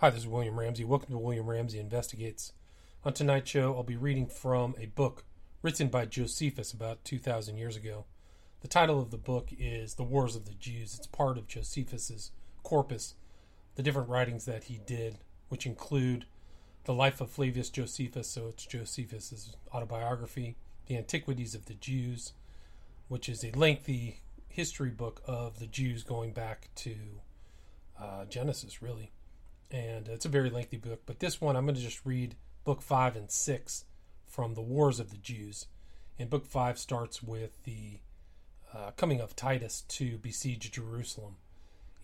Hi, this is William Ramsey. Welcome to William Ramsey Investigates. On tonight's show, I'll be reading from a book written by Josephus about 2,000 years ago. The title of the book is The Wars of the Jews. It's part of Josephus's corpus, the different writings that he did, which include The Life of Flavius Josephus, so it's Josephus's autobiography, The Antiquities of the Jews, which is a lengthy history book of the Jews going back to uh, Genesis, really and it's a very lengthy book. But this one, I'm going to just read book five and six from the Wars of the Jews. And book five starts with the uh, coming of Titus to besiege Jerusalem.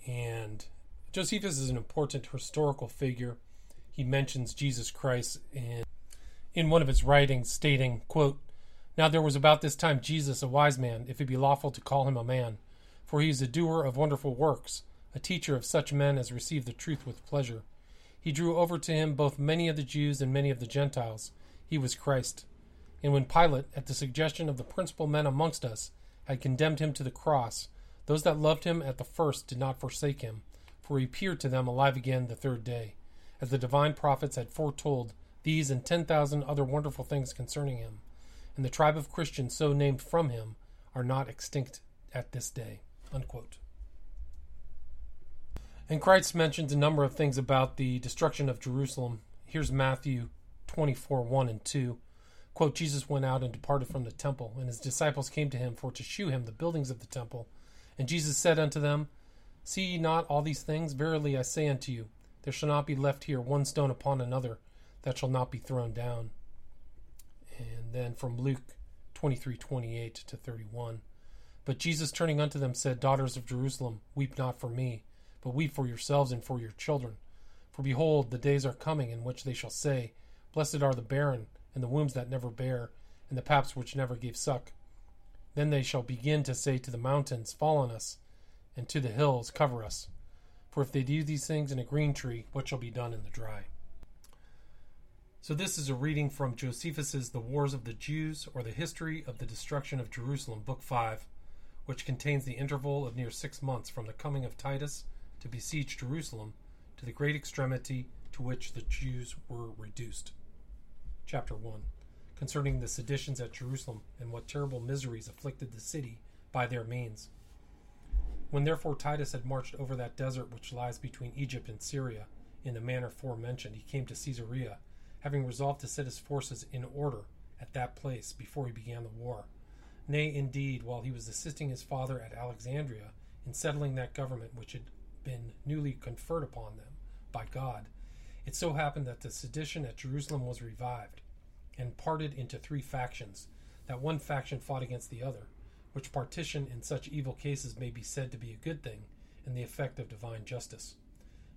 And Josephus is an important historical figure. He mentions Jesus Christ in in one of his writings, stating, quote, Now there was about this time Jesus, a wise man, if it be lawful to call him a man, for he is a doer of wonderful works a teacher of such men as received the truth with pleasure. He drew over to him both many of the Jews and many of the Gentiles. He was Christ. And when Pilate, at the suggestion of the principal men amongst us, had condemned him to the cross, those that loved him at the first did not forsake him, for he appeared to them alive again the third day, as the divine prophets had foretold these and ten thousand other wonderful things concerning him. And the tribe of Christians so named from him are not extinct at this day. Unquote. And Christ mentions a number of things about the destruction of Jerusalem. Here's Matthew 24 1 and 2. Quote, Jesus went out and departed from the temple, and his disciples came to him for to shew him the buildings of the temple. And Jesus said unto them, See ye not all these things? Verily I say unto you, there shall not be left here one stone upon another that shall not be thrown down. And then from Luke 23 28 to 31. But Jesus turning unto them said, Daughters of Jerusalem, weep not for me but weep for yourselves and for your children. For behold, the days are coming in which they shall say, Blessed are the barren, and the wombs that never bear, and the paps which never gave suck. Then they shall begin to say to the mountains, Fall on us, and to the hills, Cover us. For if they do these things in a green tree, what shall be done in the dry? So, this is a reading from Josephus's The Wars of the Jews, or the History of the Destruction of Jerusalem, Book 5, which contains the interval of near six months from the coming of Titus to besiege Jerusalem to the great extremity to which the Jews were reduced. Chapter 1 Concerning the seditions at Jerusalem and what terrible miseries afflicted the city by their means. When therefore Titus had marched over that desert which lies between Egypt and Syria, in the manner forementioned, he came to Caesarea, having resolved to set his forces in order at that place before he began the war. Nay, indeed, while he was assisting his father at Alexandria in settling that government which had been newly conferred upon them by God. It so happened that the sedition at Jerusalem was revived and parted into three factions, that one faction fought against the other, which partition in such evil cases may be said to be a good thing and the effect of divine justice.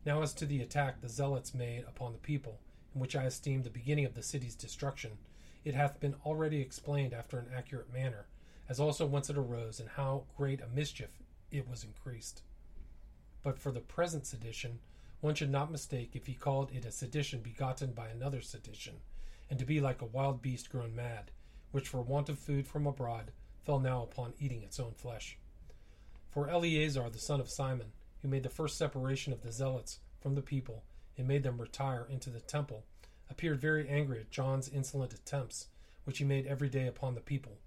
Now, as to the attack the zealots made upon the people, in which I esteem the beginning of the city's destruction, it hath been already explained after an accurate manner, as also whence it arose and how great a mischief it was increased. But for the present sedition, one should not mistake if he called it a sedition begotten by another sedition, and to be like a wild beast grown mad, which for want of food from abroad fell now upon eating its own flesh. For Eleazar the son of Simon, who made the first separation of the zealots from the people and made them retire into the temple, appeared very angry at John's insolent attempts, which he made every day upon the people.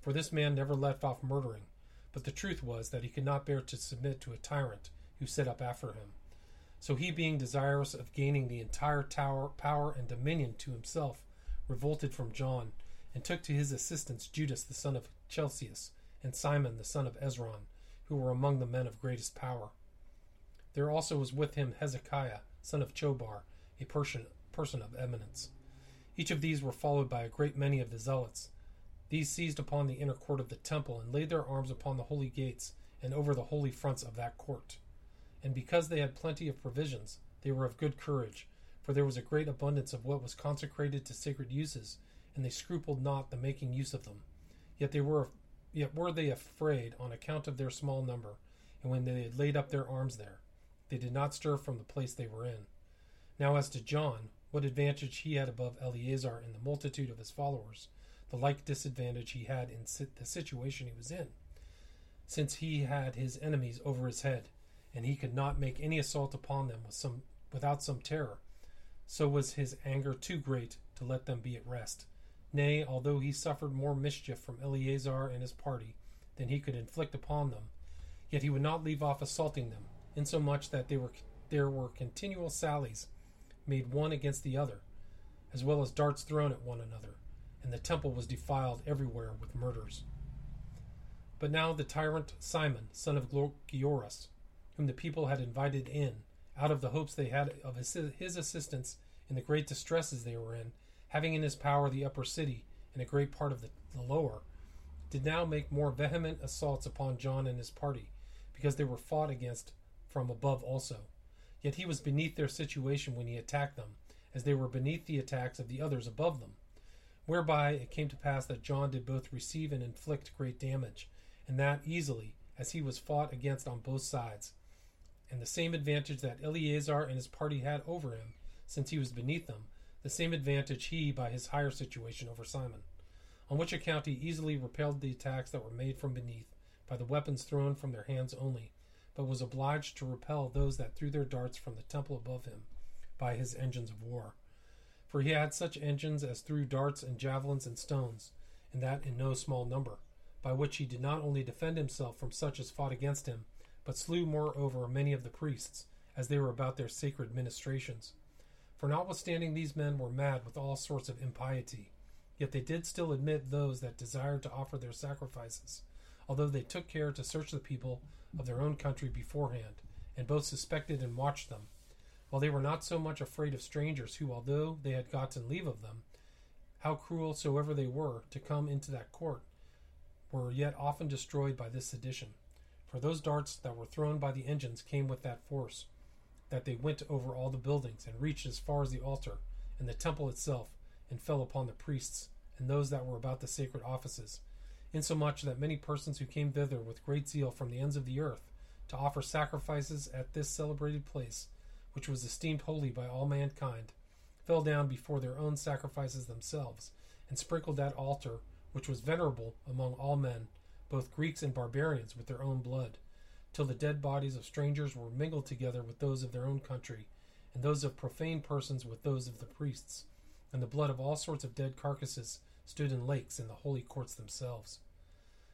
For this man never left off murdering, but the truth was that he could not bear to submit to a tyrant who set up after him. So he, being desirous of gaining the entire tower, power and dominion to himself, revolted from John, and took to his assistance Judas the son of Chelcias, and Simon the son of Ezron, who were among the men of greatest power. There also was with him Hezekiah, son of Chobar, a person, person of eminence. Each of these were followed by a great many of the zealots, these seized upon the inner court of the temple, and laid their arms upon the holy gates and over the holy fronts of that court. And because they had plenty of provisions, they were of good courage, for there was a great abundance of what was consecrated to sacred uses, and they scrupled not the making use of them. Yet they were yet were they afraid on account of their small number, and when they had laid up their arms there, they did not stir from the place they were in. Now as to John, what advantage he had above Eleazar in the multitude of his followers, the like disadvantage he had in the situation he was in, since he had his enemies over his head, and he could not make any assault upon them with some without some terror. So was his anger too great to let them be at rest. Nay, although he suffered more mischief from Eleazar and his party than he could inflict upon them, yet he would not leave off assaulting them, insomuch that they were, there were continual sallies made one against the other, as well as darts thrown at one another, and the temple was defiled everywhere with murders. But now the tyrant Simon, son of Gioras, whom the people had invited in, out of the hopes they had of his, his assistance in the great distresses they were in, having in his power the upper city and a great part of the, the lower, did now make more vehement assaults upon John and his party, because they were fought against from above also. Yet he was beneath their situation when he attacked them, as they were beneath the attacks of the others above them. Whereby it came to pass that John did both receive and inflict great damage, and that easily, as he was fought against on both sides. And the same advantage that Eleazar and his party had over him, since he was beneath them, the same advantage he by his higher situation over Simon. On which account he easily repelled the attacks that were made from beneath, by the weapons thrown from their hands only, but was obliged to repel those that threw their darts from the temple above him, by his engines of war. For he had such engines as threw darts and javelins and stones, and that in no small number by which he did not only defend himself from such as fought against him, but slew moreover many of the priests, as they were about their sacred ministrations. For notwithstanding these men were mad with all sorts of impiety, yet they did still admit those that desired to offer their sacrifices, although they took care to search the people of their own country beforehand, and both suspected and watched them, while they were not so much afraid of strangers who, although they had gotten leave of them, how cruel soever they were, to come into that court, were yet often destroyed by this sedition. For those darts that were thrown by the engines came with that force, that they went over all the buildings, and reached as far as the altar and the temple itself, and fell upon the priests and those that were about the sacred offices, insomuch that many persons who came thither with great zeal from the ends of the earth to offer sacrifices at this celebrated place, which was esteemed holy by all mankind, fell down before their own sacrifices themselves, and sprinkled that altar which was venerable among all men, both Greeks and barbarians, with their own blood, till the dead bodies of strangers were mingled together with those of their own country, and those of profane persons with those of the priests, and the blood of all sorts of dead carcasses stood in lakes in the holy courts themselves.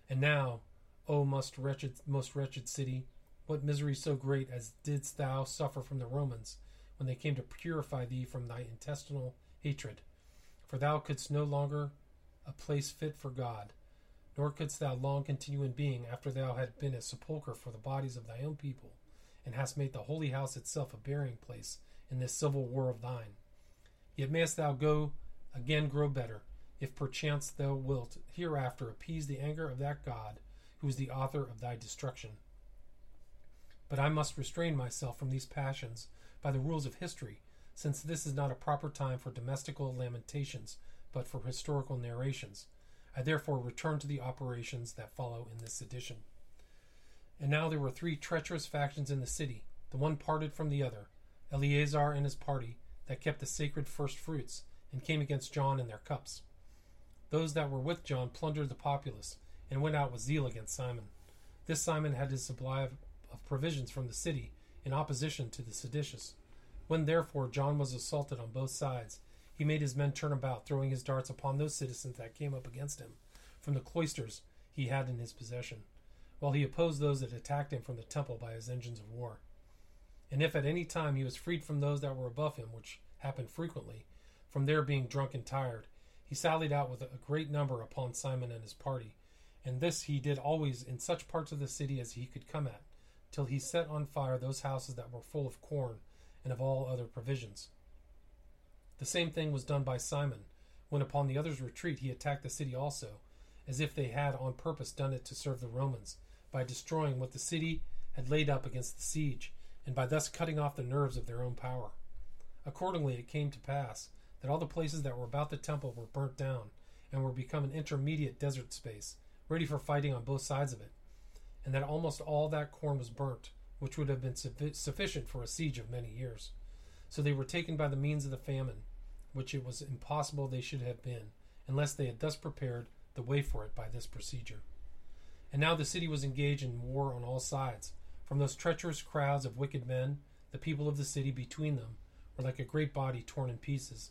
And now, O most wretched, most wretched city, what misery so great as didst thou suffer from the Romans when they came to purify thee from thy intestinal hatred? For thou couldst no longer a place fit for God. Nor couldst thou long continue in being after thou had been a sepulchre for the bodies of thy own people, and hast made the holy house itself a burying place in this civil war of thine. Yet mayest thou go again grow better, if perchance thou wilt hereafter appease the anger of that God who is the author of thy destruction. But I must restrain myself from these passions by the rules of history, since this is not a proper time for domestical lamentations, but for historical narrations. I therefore return to the operations that follow in this edition. And now there were three treacherous factions in the city, the one parted from the other, Eleazar and his party, that kept the sacred first fruits, and came against John and their cups. Those that were with John plundered the populace, and went out with zeal against Simon. This Simon had his supply of, of provisions from the city, in opposition to the seditious. When therefore John was assaulted on both sides, he made his men turn about, throwing his darts upon those citizens that came up against him from the cloisters he had in his possession, while he opposed those that attacked him from the temple by his engines of war. And if at any time he was freed from those that were above him, which happened frequently, from their being drunk and tired, he sallied out with a great number upon Simon and his party, and this he did always in such parts of the city as he could come at, till he set on fire those houses that were full of corn and of all other provisions. The same thing was done by Simon, when upon the others' retreat he attacked the city also, as if they had on purpose done it to serve the Romans, by destroying what the city had laid up against the siege, and by thus cutting off the nerves of their own power. Accordingly, it came to pass that all the places that were about the temple were burnt down, and were become an intermediate desert space, ready for fighting on both sides of it, and that almost all that corn was burnt, which would have been sufficient for a siege of many years. So they were taken by the means of the famine, which it was impossible they should have been, unless they had thus prepared the way for it by this procedure. And now the city was engaged in war on all sides, from those treacherous crowds of wicked men, the people of the city between them were like a great body torn in pieces.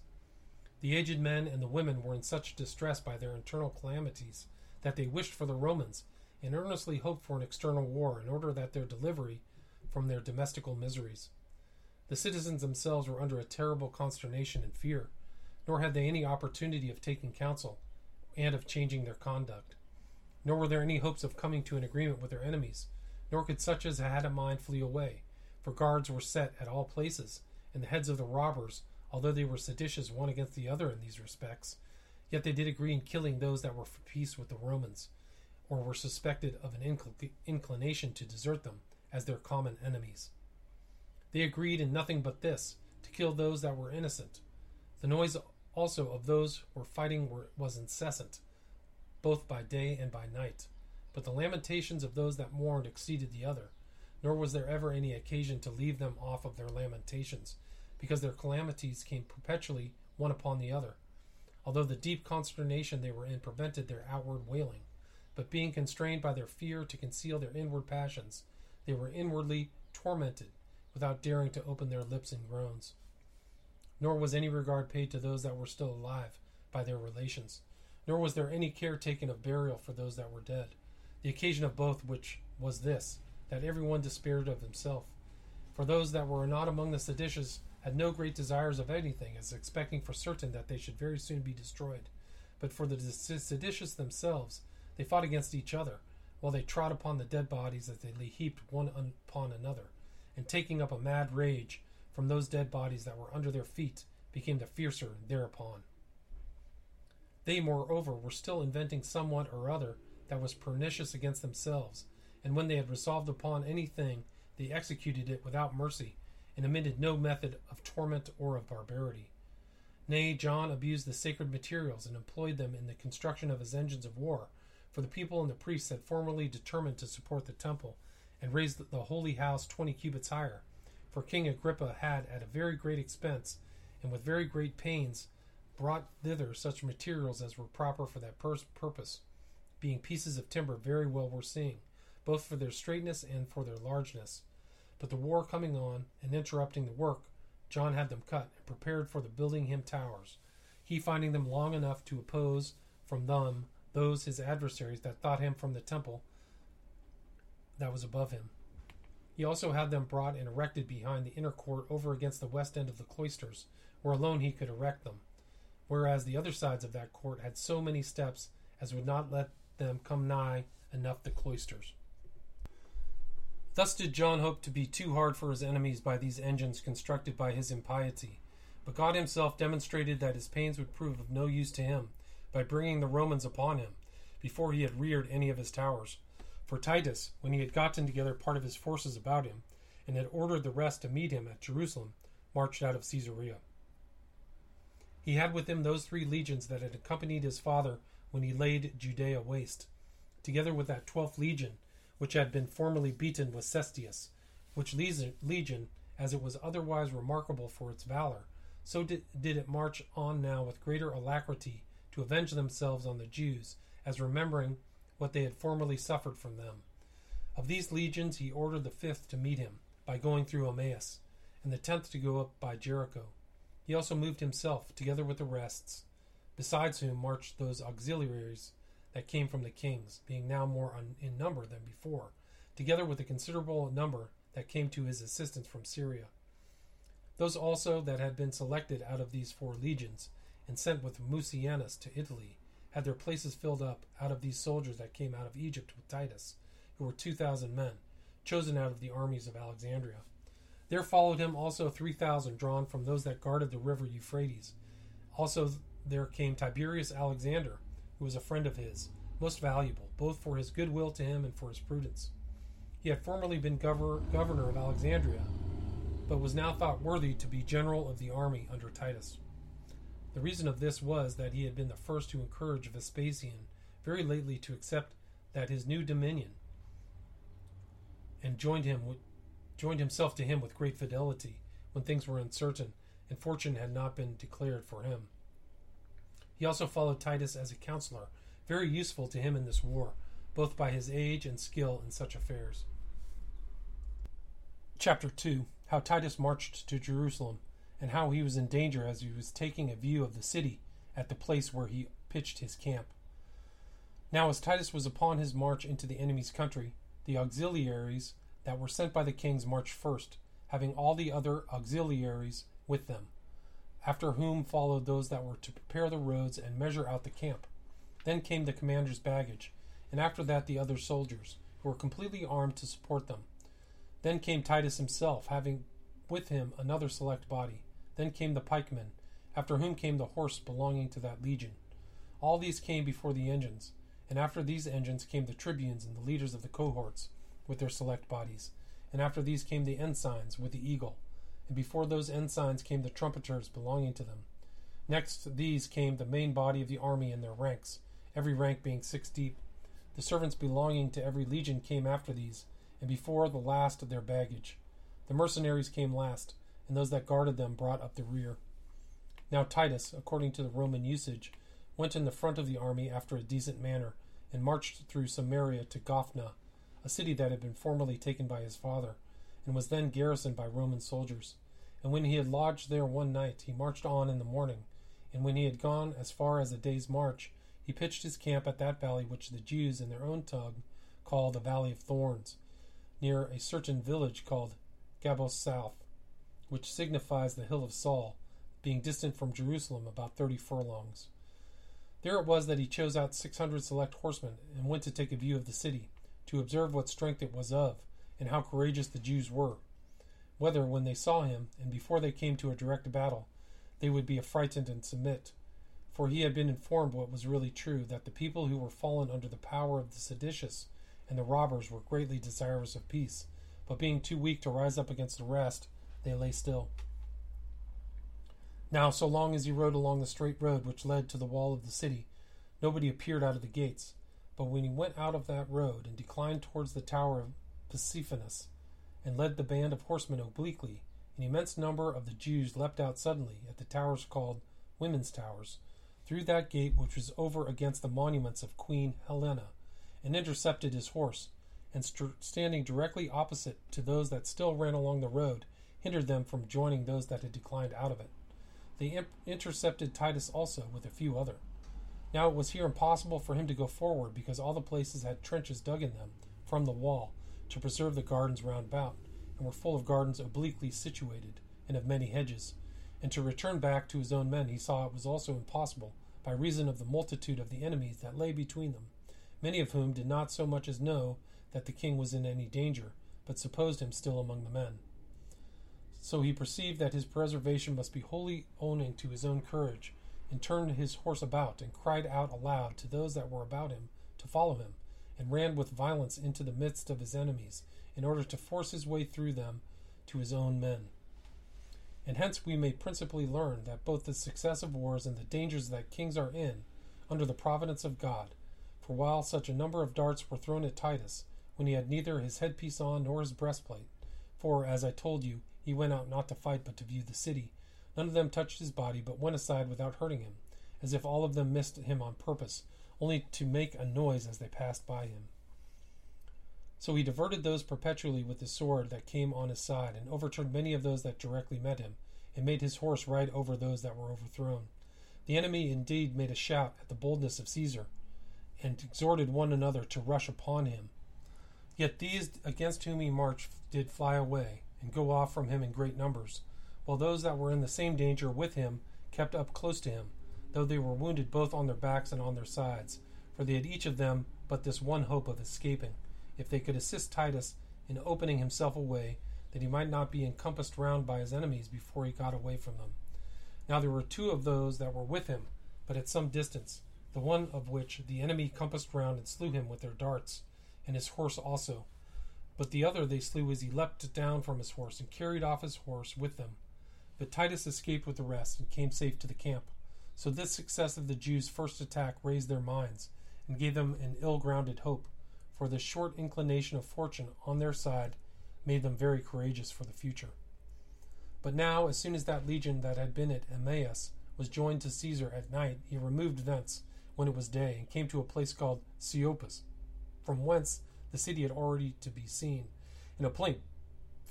The aged men and the women were in such distress by their internal calamities that they wished for the Romans and earnestly hoped for an external war in order that their delivery from their domestical miseries. The citizens themselves were under a terrible consternation and fear, nor had they any opportunity of taking counsel and of changing their conduct. Nor were there any hopes of coming to an agreement with their enemies, nor could such as had a mind flee away, for guards were set at all places, and the heads of the robbers, although they were seditious one against the other in these respects, yet they did agree in killing those that were for peace with the Romans, or were suspected of an incl- inclination to desert them as their common enemies. They agreed in nothing but this to kill those that were innocent. The noise also of those who were fighting were, was incessant, both by day and by night. But the lamentations of those that mourned exceeded the other, nor was there ever any occasion to leave them off of their lamentations, because their calamities came perpetually one upon the other. Although the deep consternation they were in prevented their outward wailing, but being constrained by their fear to conceal their inward passions, they were inwardly tormented, without daring to open their lips in groans. Nor was any regard paid to those that were still alive by their relations, nor was there any care taken of burial for those that were dead. The occasion of both which was this, that every one despaired of himself. For those that were not among the seditious had no great desires of anything, as expecting for certain that they should very soon be destroyed. But for the seditious themselves, they fought against each other, while they trod upon the dead bodies as they lay heaped one upon another, and taking up a mad rage from those dead bodies that were under their feet, became the fiercer thereupon. They, moreover, were still inventing somewhat or other that was pernicious against themselves, and when they had resolved upon any thing, they executed it without mercy, and omitted no method of torment or of barbarity. Nay, John abused the sacred materials and employed them in the construction of his engines of war, for the people and the priests had formerly determined to support the temple and raise the holy house twenty cubits higher. For King Agrippa had, at a very great expense and with very great pains, brought thither such materials as were proper for that pur- purpose, being pieces of timber very well worth seeing, both for their straightness and for their largeness. But the war coming on and interrupting the work, John had them cut and prepared for the building him towers, he finding them long enough to oppose from them those his adversaries that thought him from the temple that was above him. He also had them brought and erected behind the inner court over against the west end of the cloisters, where alone he could erect them, whereas the other sides of that court had so many steps as would not let them come nigh enough the cloisters. Thus did John hope to be too hard for his enemies by these engines constructed by his impiety. But God himself demonstrated that his pains would prove of no use to him by bringing the Romans upon him before he had reared any of his towers. For Titus, when he had gotten together part of his forces about him, and had ordered the rest to meet him at Jerusalem, marched out of Caesarea. He had with him those three legions that had accompanied his father when he laid Judea waste, together with that twelfth legion which had been formerly beaten with Cestius, which legion, as it was otherwise remarkable for its valor, so did, did it march on now with greater alacrity to avenge themselves on the Jews, as remembering what they had formerly suffered from them. Of these legions he ordered the fifth to meet him by going through Emmaus, and the tenth to go up by Jericho. He also moved himself, together with the rests, besides whom marched those auxiliaries that came from the kings, being now more un- in number than before, together with a considerable number that came to his assistance from Syria. Those also that had been selected out of these four legions, and sent with Mucianus to Italy, had their places filled up out of these soldiers that came out of Egypt with Titus, who were two thousand men, chosen out of the armies of Alexandria. There followed him also three thousand drawn from those that guarded the river Euphrates. Also there came Tiberius Alexander, who was a friend of his, most valuable, both for his goodwill to him and for his prudence. He had formerly been gover- governor of Alexandria, but was now thought worthy to be general of the army under Titus. The reason of this was that he had been the first to encourage Vespasian very lately to accept that his new dominion, and joined him joined himself to him with great fidelity when things were uncertain and fortune had not been declared for him. He also followed Titus as a counselor, very useful to him in this war, both by his age and skill in such affairs. Chapter 2 how Titus marched to Jerusalem, and how he was in danger as he was taking a view of the city at the place where he pitched his camp. Now, as Titus was upon his march into the enemy's country, the auxiliaries that were sent by the kings marched first, having all the other auxiliaries with them, after whom followed those that were to prepare the roads and measure out the camp. Then came the commander's baggage, and after that the other soldiers, who were completely armed to support them. Then came Titus himself, having with him another select body. Then came the pikemen, after whom came the horse belonging to that legion. All these came before the engines, and after these engines came the tribunes and the leaders of the cohorts, with their select bodies. And after these came the ensigns with the eagle, and before those ensigns came the trumpeters belonging to them. Next these came the main body of the army in their ranks, every rank being six deep. The servants belonging to every legion came after these, and before the last of their baggage. The mercenaries came last, and those that guarded them brought up the rear. Now Titus, according to the Roman usage, went in the front of the army after a decent manner, and marched through Samaria to Gophna, a city that had been formerly taken by his father, and was then garrisoned by Roman soldiers. And when he had lodged there one night, he marched on in the morning, and when he had gone as far as a day's march, he pitched his camp at that valley which the Jews in their own tongue call the Valley of Thorns, near a certain village called Gabaothsaul, which signifies the hill of Saul, being distant from Jerusalem about thirty furlongs. There it was that he chose out six hundred select horsemen, and went to take a view of the city, to observe what strength it was of, and how courageous the Jews were, whether, when they saw him, and before they came to a direct battle, they would be affrighted and submit. For he had been informed what was really true, that the people who were fallen under the power of the seditious and the robbers were greatly desirous of peace, but being too weak to rise up against the rest, they lay still. Now, so long as he rode along the straight road which led to the wall of the city, nobody appeared out of the gates. But when he went out of that road and declined towards the tower of Psephinus, and led the band of horsemen obliquely, an immense number of the Jews leapt out suddenly at the towers called Women's Towers, through that gate which was over against the monuments of Queen Helena, and intercepted his horse, and st- standing directly opposite to those that still ran along the road, hindered them from joining those that had declined out of it. They imp- intercepted Titus also with a few other. Now it was here impossible for him to go forward because all the places had trenches dug in them from the wall to preserve the gardens round about, and were full of gardens obliquely situated, and of many hedges. And to return back to his own men he saw it was also impossible, by reason of the multitude of the enemies that lay between them, many of whom did not so much as know that the king was in any danger, but supposed him still among the men. So he perceived that his preservation must be wholly owing to his own courage, and turned his horse about, and cried out aloud to those that were about him to follow him, and ran with violence into the midst of his enemies, in order to force his way through them to his own men. And hence we may principally learn that both the success of wars and the dangers that kings are in, under the providence of God, for while such a number of darts were thrown at Titus, when he had neither his headpiece on nor his breastplate, for, as I told you, he went out not to fight, but to view the city. None of them touched his body, but went aside without hurting him, as if all of them missed him on purpose, only to make a noise as they passed by him. So he diverted those perpetually with the sword that came on his side, and overturned many of those that directly met him, and made his horse ride over those that were overthrown. The enemy indeed made a shout at the boldness of Caesar, and exhorted one another to rush upon him. Yet these against whom he marched did fly away, and go off from him in great numbers, while those that were in the same danger with him kept up close to him, though they were wounded both on their backs and on their sides, for they had each of them but this one hope of escaping, if they could assist Titus in opening himself a way, that he might not be encompassed round by his enemies before he got away from them. Now there were two of those that were with him, but at some distance, the one of which the enemy compassed round and slew him with their darts, and his horse also, but the other they slew as he leapt down from his horse and carried off his horse with them. But Titus escaped with the rest and came safe to the camp. So this success of the Jews' first attack raised their minds and gave them an ill grounded hope, for the short inclination of fortune on their side made them very courageous for the future. But now, as soon as that legion that had been at Emmaus was joined to Caesar at night, he removed thence when it was day, and came to a place called Scopus, from whence the city had already to be seen, and a plain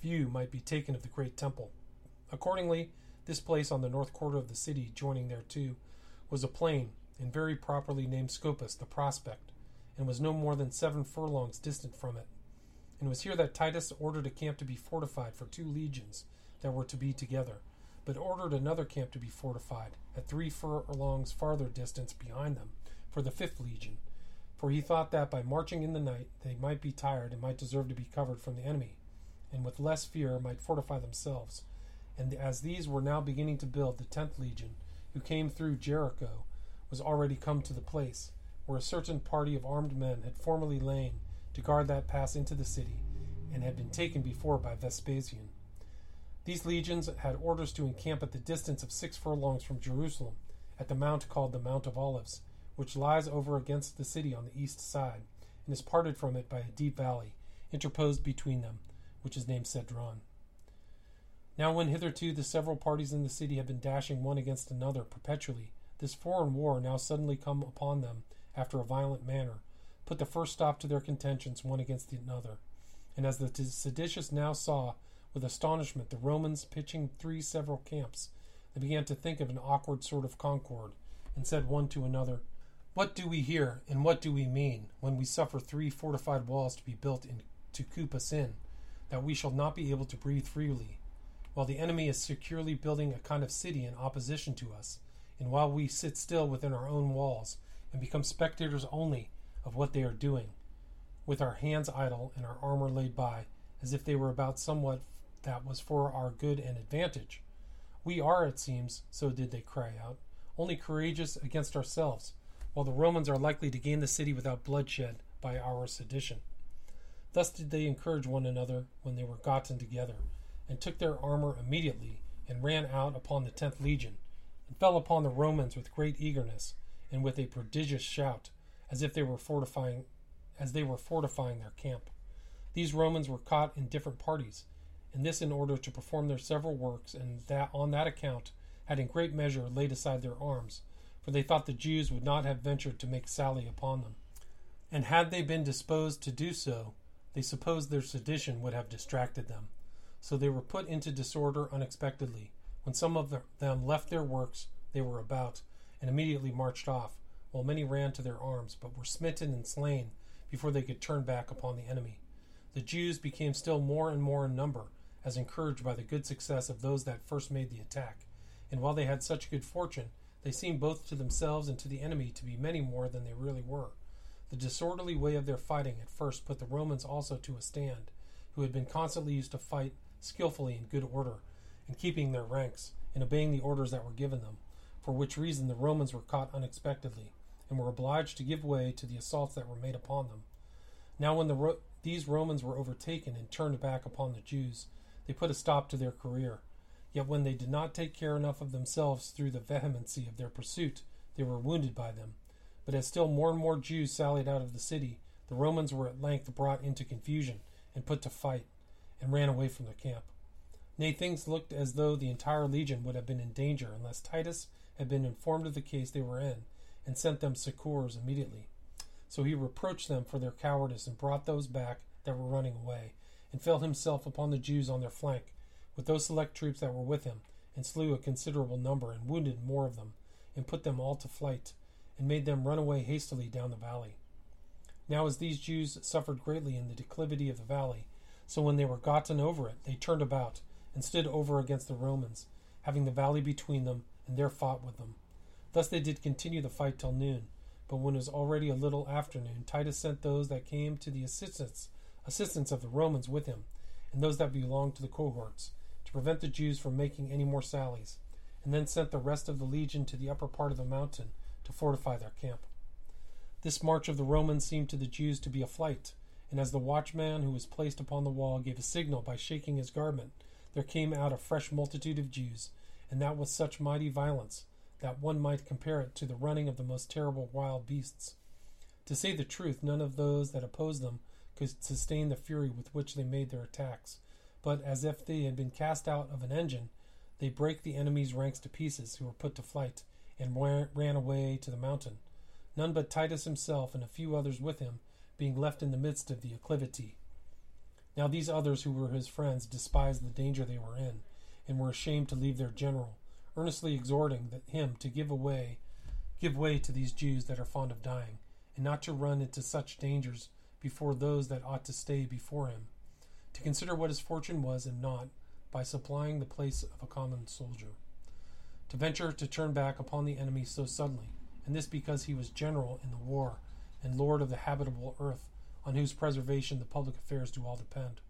view might be taken of the great temple. Accordingly, this place on the north quarter of the city, joining thereto, was a plain, and very properly named Scopus, the prospect, and was no more than seven furlongs distant from it. And it was here that Titus ordered a camp to be fortified for two legions that were to be together, but ordered another camp to be fortified at three furlongs farther distance behind them for the fifth legion. For he thought that by marching in the night they might be tired and might deserve to be covered from the enemy, and with less fear might fortify themselves. And as these were now beginning to build, the tenth legion, who came through Jericho, was already come to the place where a certain party of armed men had formerly lain to guard that pass into the city, and had been taken before by Vespasian. These legions had orders to encamp at the distance of six furlongs from Jerusalem, at the mount called the Mount of Olives, which lies over against the city on the east side, and is parted from it by a deep valley, interposed between them, which is named Cedron. Now, when hitherto the several parties in the city had been dashing one against another perpetually, this foreign war now suddenly come upon them after a violent manner, put the first stop to their contentions one against another. And as the seditious now saw with astonishment the Romans pitching three several camps, they began to think of an awkward sort of concord, and said one to another, What do we hear, and what do we mean, when we suffer three fortified walls to be built in, to coop us in, that we shall not be able to breathe freely, while the enemy is securely building a kind of city in opposition to us, and while we sit still within our own walls, and become spectators only of what they are doing, with our hands idle and our armor laid by, as if they were about somewhat that was for our good and advantage. We are, it seems, so did they cry out, only courageous against ourselves, while the Romans are likely to gain the city without bloodshed by our sedition. Thus did they encourage one another when they were gotten together, and took their armor immediately, and ran out upon the tenth legion, and fell upon the Romans with great eagerness, and with a prodigious shout, as if they were fortifying as they were fortifying their camp. These Romans were caught in different parties, and this in order to perform their several works, and that on that account had in great measure laid aside their arms, for they thought the Jews would not have ventured to make sally upon them. And had they been disposed to do so, they supposed their sedition would have distracted them. So they were put into disorder unexpectedly. When some of them left their works they were about, and immediately marched off, while many ran to their arms, but were smitten and slain before they could turn back upon the enemy. The Jews became still more and more in number, as encouraged by the good success of those that first made the attack. And while they had such good fortune, they seemed both to themselves and to the enemy to be many more than they really were. The disorderly way of their fighting at first put the Romans also to a stand, who had been constantly used to fight skilfully in good order, and keeping their ranks, and obeying the orders that were given them for which reason the Romans were caught unexpectedly, and were obliged to give way to the assaults that were made upon them. Now, when the Ro- these Romans were overtaken and turned back upon the Jews, they put a stop to their career. Yet, when they did not take care enough of themselves through the vehemency of their pursuit, they were wounded by them. But as still more and more Jews sallied out of the city, the Romans were at length brought into confusion and put to fight, and ran away from their camp. Nay, things looked as though the entire legion would have been in danger unless Titus had been informed of the case they were in, and sent them succours immediately. So he reproached them for their cowardice, and brought those back that were running away, and fell himself upon the Jews on their flank, with those select troops that were with him, and slew a considerable number, and wounded more of them, and put them all to flight, and made them run away hastily down the valley. Now, as these Jews suffered greatly in the declivity of the valley, so when they were gotten over it, they turned about, and stood over against the Romans, having the valley between them, and there fought with them. Thus they did continue the fight till noon. But when it was already a little afternoon, Titus sent those that came to the assistance assistance of the Romans with him, and those that belonged to the cohorts, prevent the Jews from making any more sallies, and then sent the rest of the legion to the upper part of the mountain to fortify their camp. This march of the Romans seemed to the Jews to be a flight, and as the watchman who was placed upon the wall gave a signal by shaking his garment, there came out a fresh multitude of Jews, and that with such mighty violence that one might compare it to the running of the most terrible wild beasts. To say the truth, none of those that opposed them could sustain the fury with which they made their attacks, but as if they had been cast out of an engine, they brake the enemy's ranks to pieces, who were put to flight, and ran away to the mountain, none but Titus himself and a few others with him being left in the midst of the acclivity. Now these others who were his friends despised the danger they were in, and were ashamed to leave their general, earnestly exhorting him to give away give way to these Jews that are fond of dying, and not to run into such dangers before those that ought to stay before him, to consider what his fortune was and not, by supplying the place of a common soldier. To venture to turn back upon the enemy so suddenly, and this because he was general in the war and lord of the habitable earth, on whose preservation the public affairs do all depend.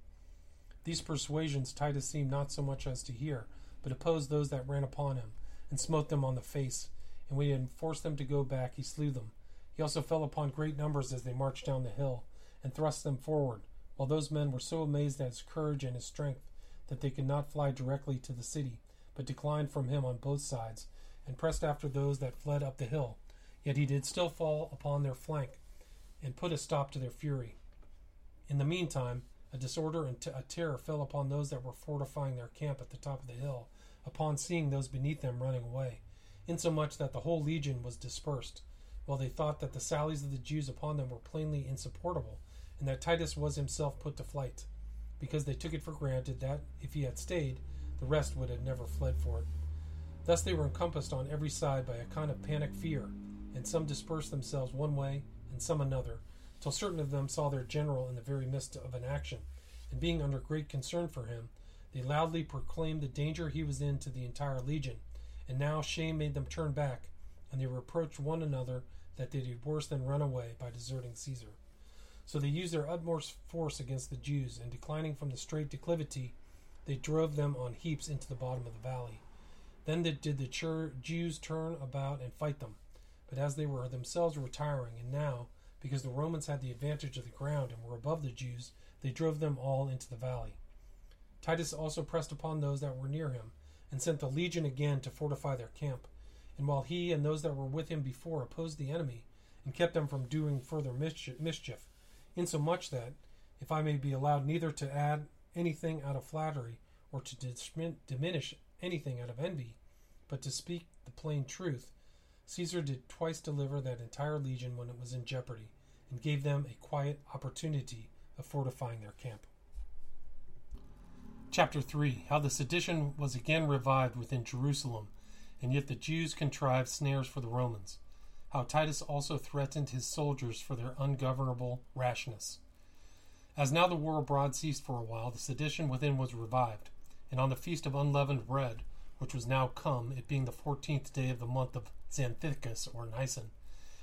These persuasions Titus seemed not so much as to hear, but opposed those that ran upon him, and smote them on the face, and when he had forced them to go back, he slew them. He also fell upon great numbers as they marched down the hill, and thrust them forward, while those men were so amazed at his courage and his strength that they could not fly directly to the city, but declined from him on both sides, and pressed after those that fled up the hill. Yet he did still fall upon their flank, and put a stop to their fury. In the meantime, a disorder and t- a terror fell upon those that were fortifying their camp at the top of the hill, upon seeing those beneath them running away, insomuch that the whole legion was dispersed, while they thought that the sallies of the Jews upon them were plainly insupportable, and that Titus was himself put to flight, because they took it for granted that, if he had stayed, the rest would have never fled for it. Thus they were encompassed on every side by a kind of panic fear, and some dispersed themselves one way and some another, till certain of them saw their general in the very midst of an action, and being under great concern for him, they loudly proclaimed the danger he was in to the entire legion, and now shame made them turn back, and they reproached one another that they did worse than run away by deserting Caesar. So they used their utmost force against the Jews, and declining from the straight declivity, they drove them on heaps into the bottom of the valley. Then did the Jews turn about and fight them. But as they were themselves retiring, and now, because the Romans had the advantage of the ground and were above the Jews, they drove them all into the valley. Titus also pressed upon those that were near him, and sent the legion again to fortify their camp. And while he and those that were with him before opposed the enemy, and kept them from doing further mischief, insomuch that, if I may be allowed neither to add anything out of flattery, or to diminish anything out of envy, but to speak the plain truth, Caesar did twice deliver that entire legion when it was in jeopardy, and gave them a quiet opportunity of fortifying their camp. Chapter 3 How the sedition was again revived within Jerusalem, and yet the Jews contrived snares for the Romans. How Titus also threatened his soldiers for their ungovernable rashness. As now the war abroad ceased for a while, the sedition within was revived, and on the feast of unleavened bread, which was now come, it being the fourteenth day of the month of Xanthicus or Nisan,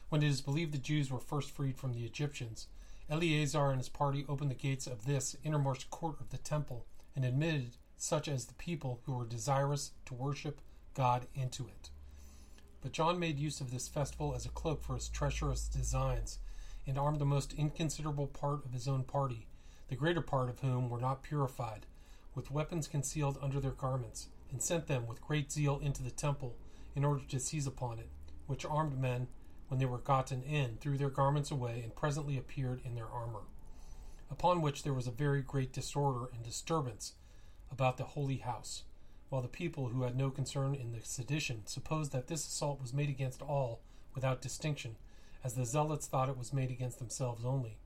when it is believed the Jews were first freed from the Egyptians, Eleazar and his party opened the gates of this innermost court of the temple and admitted such as the people who were desirous to worship God into it. But John made use of this festival as a cloak for his treacherous designs, and armed the most inconsiderable part of his own party, the greater part of whom were not purified, with weapons concealed under their garments, and sent them with great zeal into the temple in order to seize upon it, which armed men, when they were gotten in, threw their garments away, and presently appeared in their armor. Upon which there was a very great disorder and disturbance about the holy house, while the people who had no concern in the sedition supposed that this assault was made against all without distinction, as the zealots thought it was made against themselves only.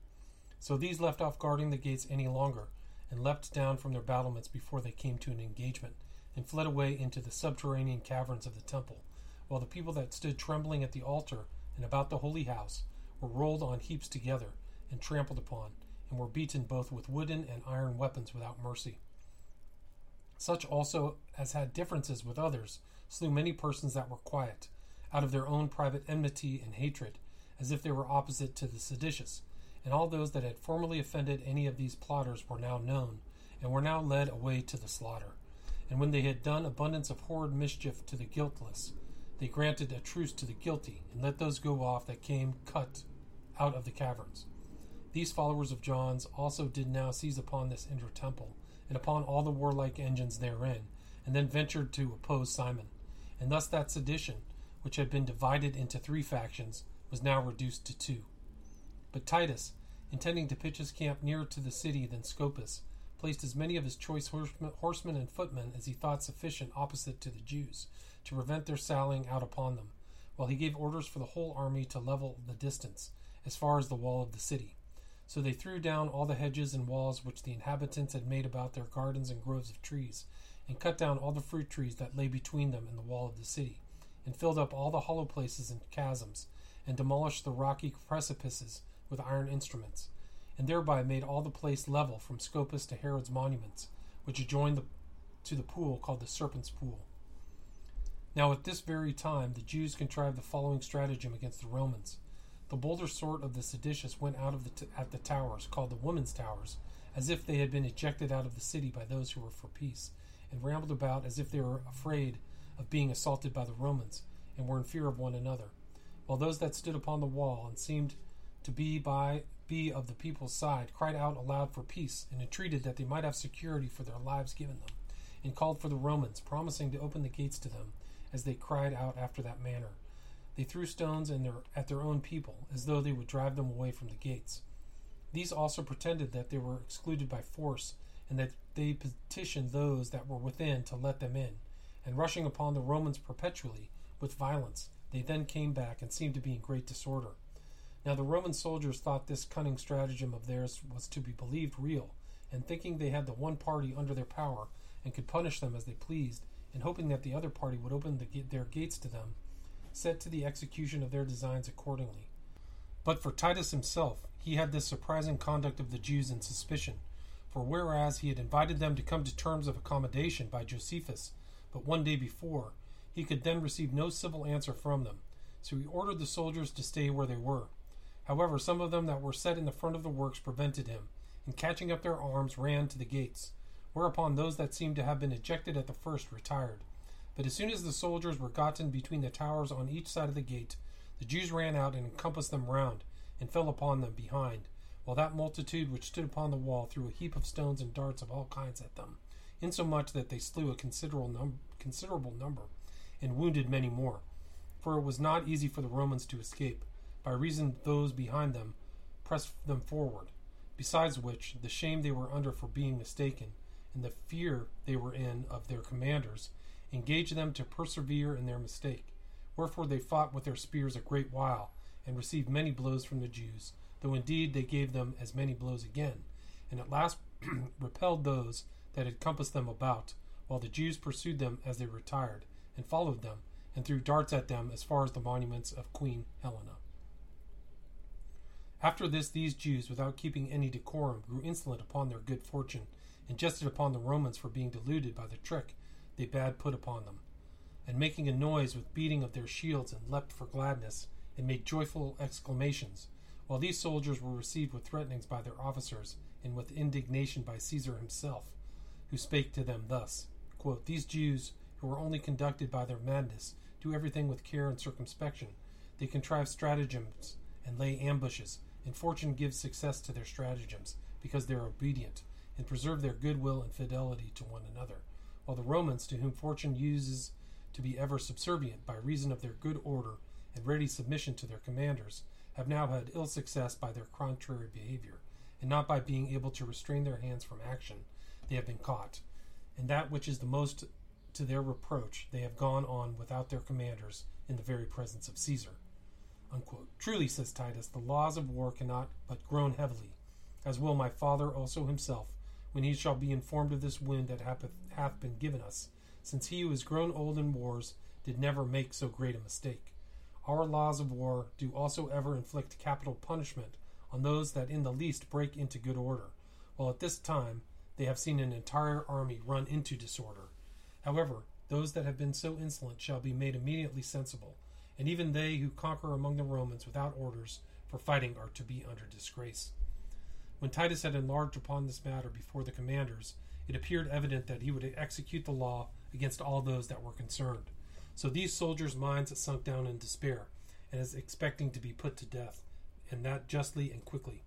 So these left off guarding the gates any longer, and leapt down from their battlements before they came to an engagement, and fled away into the subterranean caverns of the temple, while the people that stood trembling at the altar and about the holy house were rolled on heaps together, and trampled upon, and were beaten both with wooden and iron weapons without mercy. Such also as had differences with others slew many persons that were quiet, out of their own private enmity and hatred, as if they were opposite to the seditious. And all those that had formerly offended any of these plotters were now known, and were now led away to the slaughter. And when they had done abundance of horrid mischief to the guiltless, they granted a truce to the guilty, and let those go off that came cut out of the caverns. These followers of John's also did now seize upon this inner temple, and upon all the warlike engines therein, and then ventured to oppose Simon. And thus that sedition, which had been divided into three factions, was now reduced to two. But Titus, intending to pitch his camp nearer to the city than Scopus, placed as many of his choice horsemen and footmen as he thought sufficient opposite to the Jews, to prevent their sallying out upon them, while he gave orders for the whole army to level the distance, as far as the wall of the city. So they threw down all the hedges and walls which the inhabitants had made about their gardens and groves of trees, and cut down all the fruit trees that lay between them and the wall of the city, and filled up all the hollow places and chasms, and demolished the rocky precipices with iron instruments, and thereby made all the place level from Scopus to Herod's monuments, which adjoined the, to the pool called the Serpent's Pool. Now, at this very time, the Jews contrived the following stratagem against the Romans. The bolder sort of the seditious went out of the t- at the towers, called the women's towers, as if they had been ejected out of the city by those who were for peace, and rambled about as if they were afraid of being assaulted by the Romans, and were in fear of one another. While those that stood upon the wall and seemed to be by be of the people's side cried out aloud for peace, and entreated that they might have security for their lives given them, and called for the Romans, promising to open the gates to them as they cried out after that manner. They threw stones their, at their own people, as though they would drive them away from the gates. These also pretended that they were excluded by force, and that they petitioned those that were within to let them in. And rushing upon the Romans perpetually, with violence, they then came back and seemed to be in great disorder. Now the Roman soldiers thought this cunning stratagem of theirs was to be believed real, and thinking they had the one party under their power and could punish them as they pleased, and hoping that the other party would open the, their gates to them, set to the execution of their designs accordingly. But for Titus himself, he had this surprising conduct of the Jews in suspicion. For whereas he had invited them to come to terms of accommodation by Josephus, but one day before, he could then receive no civil answer from them. So he ordered the soldiers to stay where they were. However, some of them that were set in the front of the works prevented him, and catching up their arms ran to the gates. Whereupon those that seemed to have been ejected at the first retired. But as soon as the soldiers were gotten between the towers on each side of the gate, the Jews ran out and encompassed them round, and fell upon them behind, while that multitude which stood upon the wall threw a heap of stones and darts of all kinds at them, insomuch that they slew a considerable, num- considerable number, and wounded many more. For it was not easy for the Romans to escape, by reason those behind them pressed them forward. Besides which, the shame they were under for being mistaken, and the fear they were in of their commanders, engaged them to persevere in their mistake. Wherefore they fought with their spears a great while, and received many blows from the Jews, though indeed they gave them as many blows again, and at last repelled those that had compassed them about, while the Jews pursued them as they retired, and followed them, and threw darts at them as far as the monuments of Queen Helena. After this, these Jews, without keeping any decorum, grew insolent upon their good fortune, and jested upon the Romans for being deluded by the trick they bade put upon them, and making a noise with beating of their shields, and leapt for gladness, and made joyful exclamations, while these soldiers were received with threatenings by their officers, and with indignation by Caesar himself, who spake to them thus quote, These Jews, who are only conducted by their madness, do everything with care and circumspection. They contrive stratagems and lay ambushes, and fortune gives success to their stratagems, because they are obedient, and preserve their goodwill and fidelity to one another while the Romans, to whom fortune uses to be ever subservient by reason of their good order and ready submission to their commanders, have now had ill success by their contrary behavior, and not by being able to restrain their hands from action, they have been caught. And that which is the most to their reproach, they have gone on without their commanders in the very presence of Caesar. Unquote. Truly, says Titus, the laws of war cannot but groan heavily, as will my father also himself, when he shall be informed of this wound that hath, hath been given us, since he who is grown old in wars did never make so great a mistake. Our laws of war do also ever inflict capital punishment on those that in the least break into good order, while at this time they have seen an entire army run into disorder. However, those that have been so insolent shall be made immediately sensible, and even they who conquer among the Romans without orders for fighting are to be under disgrace. When Titus had enlarged upon this matter before the commanders, it appeared evident that he would execute the law against all those that were concerned. So these soldiers' minds sunk down in despair, and as expecting to be put to death, and that justly and quickly.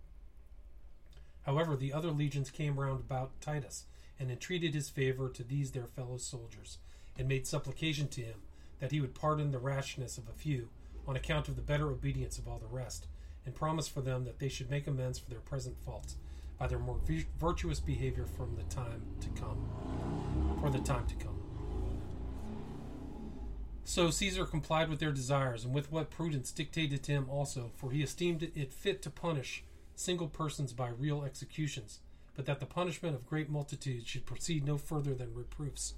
However, the other legions came round about Titus, and entreated his favor to these their fellow soldiers, and made supplication to him that he would pardon the rashness of a few, on account of the better obedience of all the rest, and promised for them that they should make amends for their present faults by their more virtuous behavior from the time to come. For the time to come. So Caesar complied with their desires, and with what prudence dictated to him also, for he esteemed it fit to punish single persons by real executions, but that the punishment of great multitudes should proceed no further than reproofs.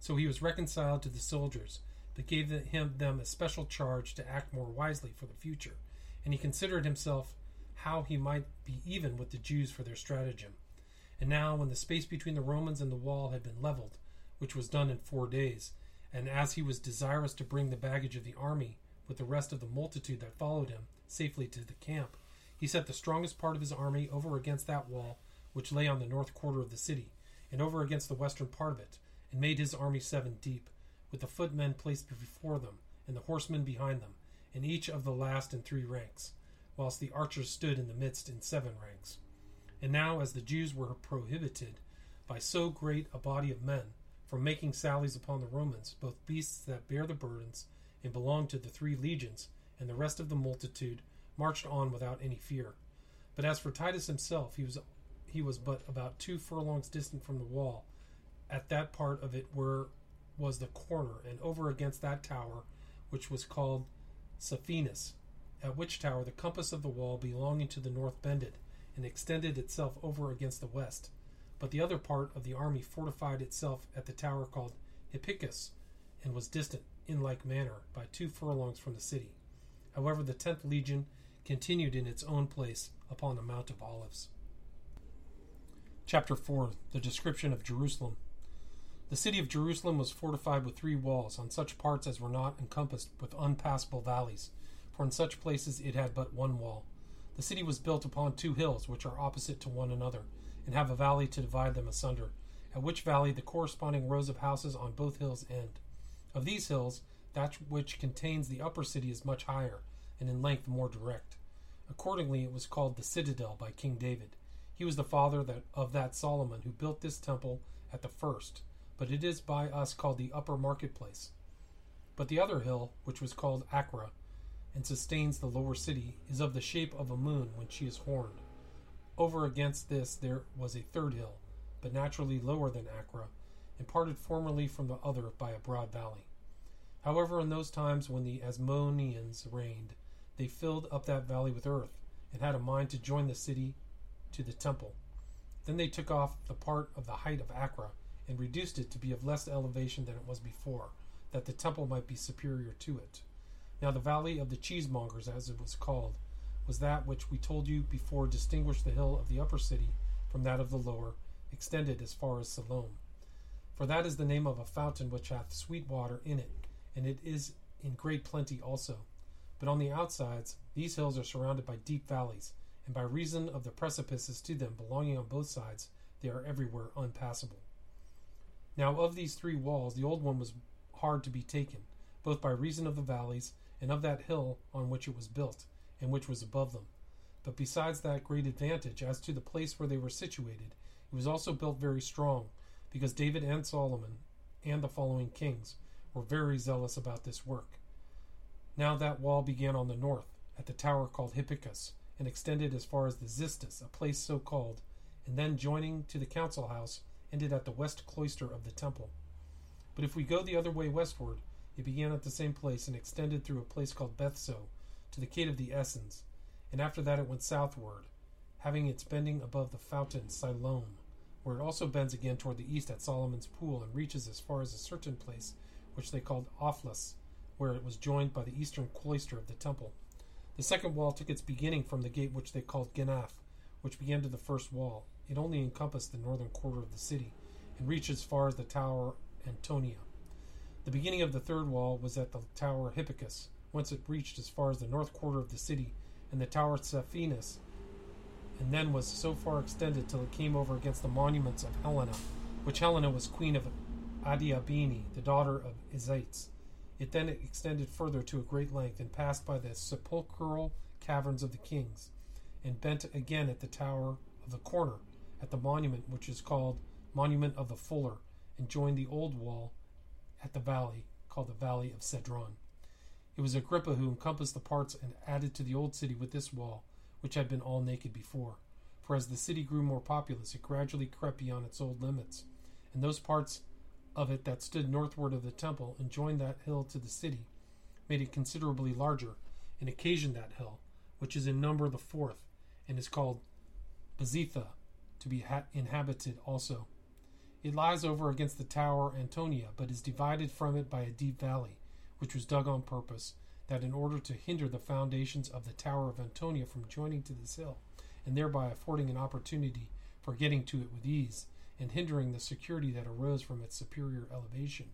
So he was reconciled to the soldiers, but gave him them a special charge to act more wisely for the future, and he considered himself how he might be even with the Jews for their stratagem. And now, when the space between the Romans and the wall had been leveled, which was done in four days, and as he was desirous to bring the baggage of the army with the rest of the multitude that followed him safely to the camp, he set the strongest part of his army over against that wall which lay on the north quarter of the city, and over against the western part of it, and made his army seven deep, with the footmen placed before them, and the horsemen behind them, and each of the last in three ranks, whilst the archers stood in the midst in seven ranks. And now, as the Jews were prohibited by so great a body of men from making sallies upon the Romans, both beasts that bear the burdens and belong to the three legions, and the rest of the multitude marched on without any fear. But as for Titus himself, he was he was but about two furlongs distant from the wall, at that part of it where was the corner, and over against that tower, which was called Psephinus, at which tower the compass of the wall belonging to the north bended, and extended itself over against the west. But the other part of the army fortified itself at the tower called Hippicus, and was distant, in like manner, by two furlongs from the city. However, the tenth legion continued in its own place upon the Mount of Olives. Chapter 4 The description of Jerusalem. The city of Jerusalem was fortified with three walls, on such parts as were not encompassed with unpassable valleys, for in such places it had but one wall. The city was built upon two hills, which are opposite to one another, and have a valley to divide them asunder, at which valley the corresponding rows of houses on both hills end. Of these hills, that which contains the upper city is much higher, and in length more direct. Accordingly, it was called the citadel by King David. He was the father that, of that Solomon who built this temple at the first, but it is by us called the upper marketplace. But the other hill, which was called Acra, and sustains the lower city, is of the shape of a moon when she is horned. Over against this there was a third hill, but naturally lower than Acra, and parted formerly from the other by a broad valley. However, in those times when the Asmoneans reigned, they filled up that valley with earth, and had a mind to join the city to the temple. Then they took off the part of the height of Acra, and reduced it to be of less elevation than it was before, that the temple might be superior to it. Now the valley of the cheesemongers, as it was called, was that which we told you before distinguished the hill of the upper city from that of the lower, extended as far as Siloam. For that is the name of a fountain which hath sweet water in it, and it is in great plenty also. But on the outsides, these hills are surrounded by deep valleys, and by reason of the precipices to them belonging on both sides, they are everywhere unpassable. Now, of these three walls, the old one was hard to be taken, both by reason of the valleys and of that hill on which it was built, and which was above them. But besides that great advantage as to the place where they were situated, it was also built very strong, because David and Solomon and the following kings were very zealous about this work. Now that wall began on the north, at the tower called Hippicus, and extended as far as the Xystus, a place so called, and then joining to the council house, ended at the west cloister of the temple. But if we go the other way westward, it began at the same place and extended through a place called Bethso to the gate of the Essens, and after that it went southward, having its bending above the fountain Siloam, where it also bends again toward the east at Solomon's pool and reaches as far as a certain place which they called Ophlas, where it was joined by the eastern cloister of the temple. The second wall took its beginning from the gate which they called Gennath, which began to the first wall. It only encompassed the northern quarter of the city, and reached as far as the tower Antonia. The beginning of the third wall was at the tower Hippicus, whence it reached as far as the north quarter of the city, and the tower Psephinus, and then was so far extended till it came over against the monuments of Helena, which Helena was queen of Adiabene, the daughter of Izates. It then extended further to a great length, and passed by the sepulchral caverns of the kings, and bent again at the tower of the corner, at the monument which is called Monument of the Fuller, and joined the old wall at the valley, called the Valley of Cedron. It was Agrippa who encompassed the parts and added to the old city with this wall, which had been all naked before. For as the city grew more populous, it gradually crept beyond its old limits, and those parts of it that stood northward of the temple and joined that hill to the city, made it considerably larger, and occasioned that hill, which is in number the fourth, and is called Bezetha, to be ha- inhabited also. It lies over against the tower Antonia, but is divided from it by a deep valley, which was dug on purpose, that in order to hinder the foundations of the tower of Antonia from joining to this hill, and thereby affording an opportunity for getting to it with ease, and hindering the security that arose from its superior elevation,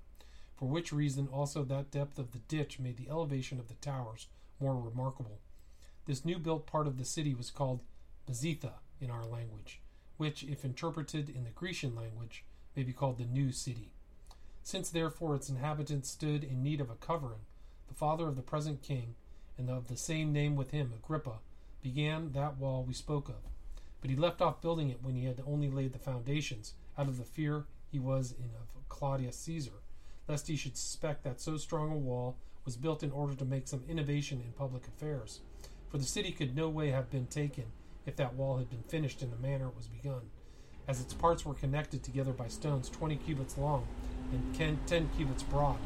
for which reason also that depth of the ditch made the elevation of the towers more remarkable. This new built part of the city was called Bezetha in our language, which, if interpreted in the Grecian language, may be called the New City. Since therefore its inhabitants stood in need of a covering, the father of the present king, and of the same name with him, Agrippa, began that wall we spoke of. But he left off building it when he had only laid the foundations, out of the fear he was in of Claudius Caesar, lest he should suspect that so strong a wall was built in order to make some innovation in public affairs. For the city could no way have been taken if that wall had been finished in the manner it was begun as its parts were connected together by stones 20 cubits long and 10 cubits broad,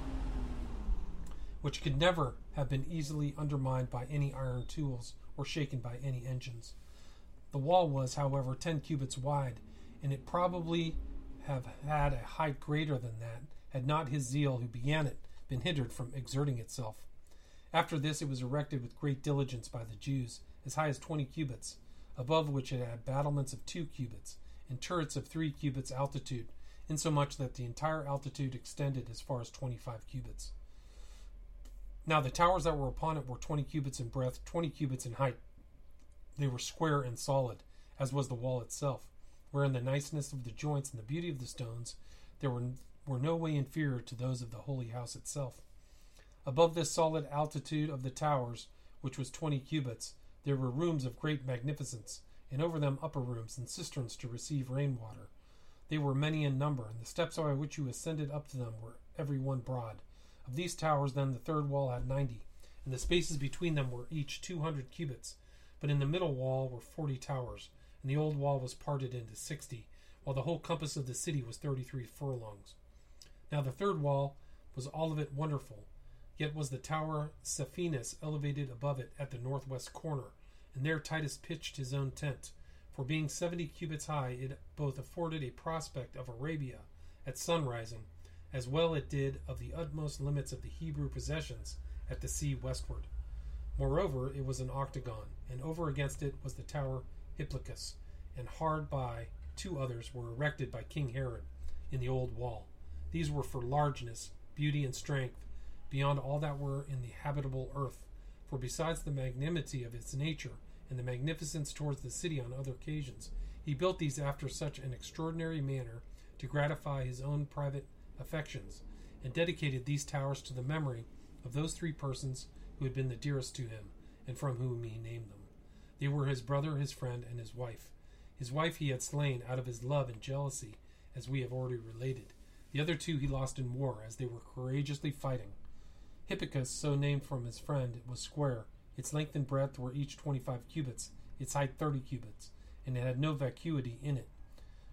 which could never have been easily undermined by any iron tools or shaken by any engines. The wall was, however, 10 cubits wide, and it probably have had a height greater than that had not his zeal who began it been hindered from exerting itself. After this, it was erected with great diligence by the Jews, as high as 20 cubits, above which it had battlements of two cubits, and turrets of three cubits altitude, insomuch that the entire altitude extended as far as 25 cubits. Now the towers that were upon it were 20 cubits in breadth, 20 cubits in height. They were square and solid, as was the wall itself, wherein the niceness of the joints and the beauty of the stones there were, were no way inferior to those of the holy house itself. Above this solid altitude of the towers, which was 20 cubits, there were rooms of great magnificence, and over them upper rooms and cisterns to receive rainwater. They were many in number, and the steps by which you ascended up to them were every one broad. Of these towers, then, the third wall had ninety, and the spaces between them were each two hundred cubits. But in the middle wall were forty towers, and the old wall was parted into sixty, while the whole compass of the city was thirty three furlongs. Now the third wall was all of it wonderful, yet was the tower Psephinus elevated above it at the northwest corner, and there Titus pitched his own tent. For being seventy cubits high, it both afforded a prospect of Arabia at sunrising, as well it did of the utmost limits of the Hebrew possessions at the sea westward. Moreover, it was an octagon, and over against it was the tower Hippicus, and hard by two others were erected by King Herod in the old wall. These were for largeness, beauty, and strength, beyond all that were in the habitable earth, for besides the magnanimity of its nature and the magnificence towards the city on other occasions, he built these after such an extraordinary manner to gratify his own private affections, and dedicated these towers to the memory of those three persons who had been the dearest to him, and from whom he named them. They were his brother, his friend, and his wife. His wife he had slain out of his love and jealousy, as we have already related. The other two he lost in war, as they were courageously fighting. Hippicus, so named from his friend, was square. Its length and breadth were each twenty five cubits, its height thirty cubits, and it had no vacuity in it.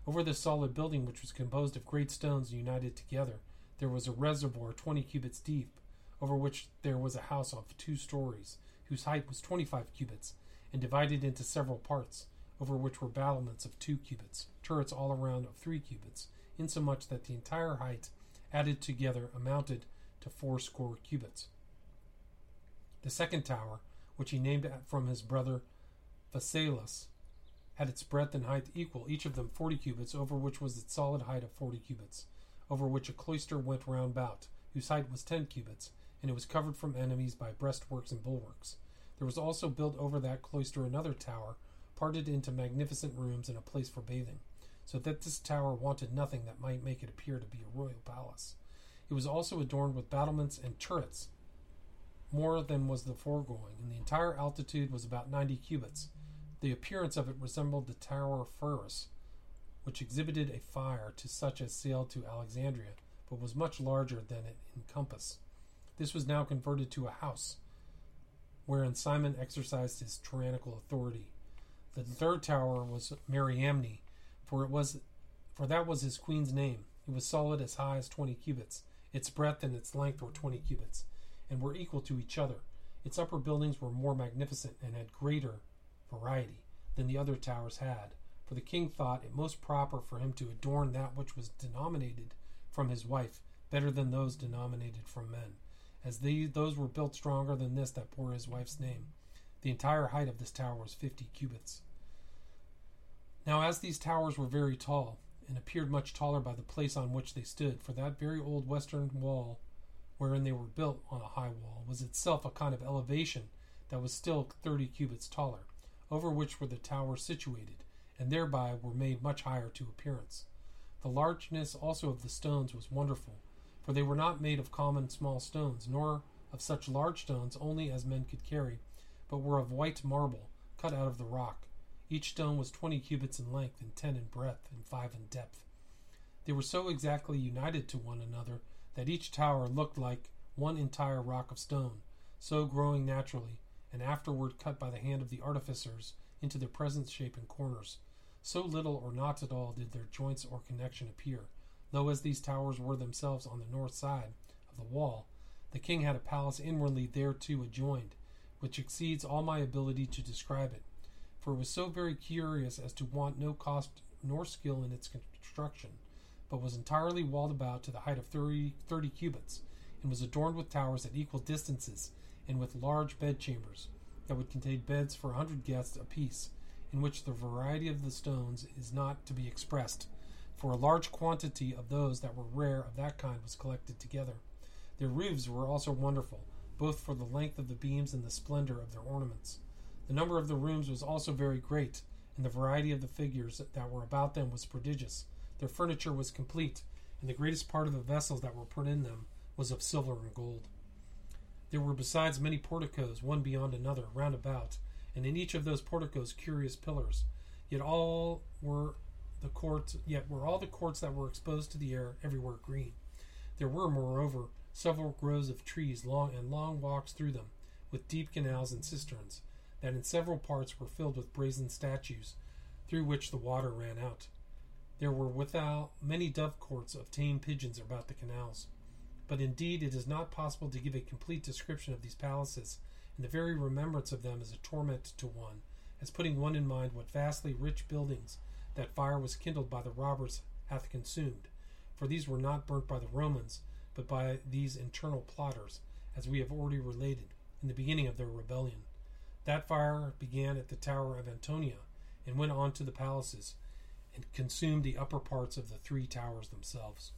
Over this solid building, which was composed of great stones united together, there was a reservoir twenty cubits deep, over which there was a house of two stories, whose height was twenty five cubits, and divided into several parts, over which were battlements of two cubits, turrets all around of three cubits, insomuch that the entire height added together amounted to fourscore cubits. The second tower, which he named from his brother Phasaelus, had its breadth and height equal, each of them forty cubits, over which was its solid height of forty cubits, over which a cloister went round about, whose height was ten cubits, and it was covered from enemies by breastworks and bulwarks. There was also built over that cloister another tower, parted into magnificent rooms and a place for bathing, so that this tower wanted nothing that might make it appear to be a royal palace. It was also adorned with battlements and turrets, more than was the foregoing, and the entire altitude was about ninety cubits. The appearance of it resembled the Tower of Pharos, which exhibited a fire to such as sailed to Alexandria, but was much larger than it in compass. This was now converted to a house, wherein Simon exercised his tyrannical authority. The third tower was Mariamne, for it was for that was his queen's name. It was solid as high as twenty cubits, its breadth and its length were twenty cubits, and were equal to each other. Its upper buildings were more magnificent and had greater variety. than the other towers had, for the king thought it most proper for him to adorn that which was denominated from his wife better than those denominated from men, as these, those were built stronger than this that bore his wife's name. The entire height of this tower was fifty cubits. Now, as these towers were very tall, and appeared much taller by the place on which they stood, for that very old western wall wherein they were built on a high wall was itself a kind of elevation that was still thirty cubits taller, over which were the towers situated, and thereby were made much higher to appearance. The largeness also of the stones was wonderful, for they were not made of common small stones, nor of such large stones only as men could carry, but were of white marble, cut out of the rock. Each stone was twenty cubits in length, and ten in breadth, and five in depth. They were so exactly united to one another that each tower looked like one entire rock of stone, so growing naturally, and afterward cut by the hand of the artificers into their present shape and corners. So little or not at all did their joints or connection appear, though as these towers were themselves on the north side of the wall, the king had a palace inwardly thereto adjoined, which exceeds all my ability to describe it, for it was so very curious as to want no cost nor skill in its construction, but was entirely walled about to the height of 30, 30 cubits, and was adorned with towers at equal distances, and with large bedchambers that would contain beds for a hundred guests apiece, in which the variety of the stones is not to be expressed, for a large quantity of those that were rare of that kind was collected together. Their roofs were also wonderful, both for the length of the beams and the splendor of their ornaments. The number of the rooms was also very great, and the variety of the figures that were about them was prodigious. Their furniture was complete, and the greatest part of the vessels that were put in them was of silver and gold. There were besides many porticos, one beyond another, round about, and in each of those porticos curious pillars. Yet all were the courts yet were all the courts that were exposed to the air everywhere green. There were, moreover, several groves of trees long and long walks through them, with deep canals and cisterns, that in several parts were filled with brazen statues, through which the water ran out. There were without many dove courts of tame pigeons about the canals. But indeed, it is not possible to give a complete description of these palaces, and the very remembrance of them is a torment to one, as putting one in mind what vastly rich buildings that fire was kindled by the robbers hath consumed. For these were not burnt by the Romans, but by these internal plotters, as we have already related, in the beginning of their rebellion. That fire began at the tower of Antonia, and went on to the palaces, and consumed the upper parts of the three towers themselves.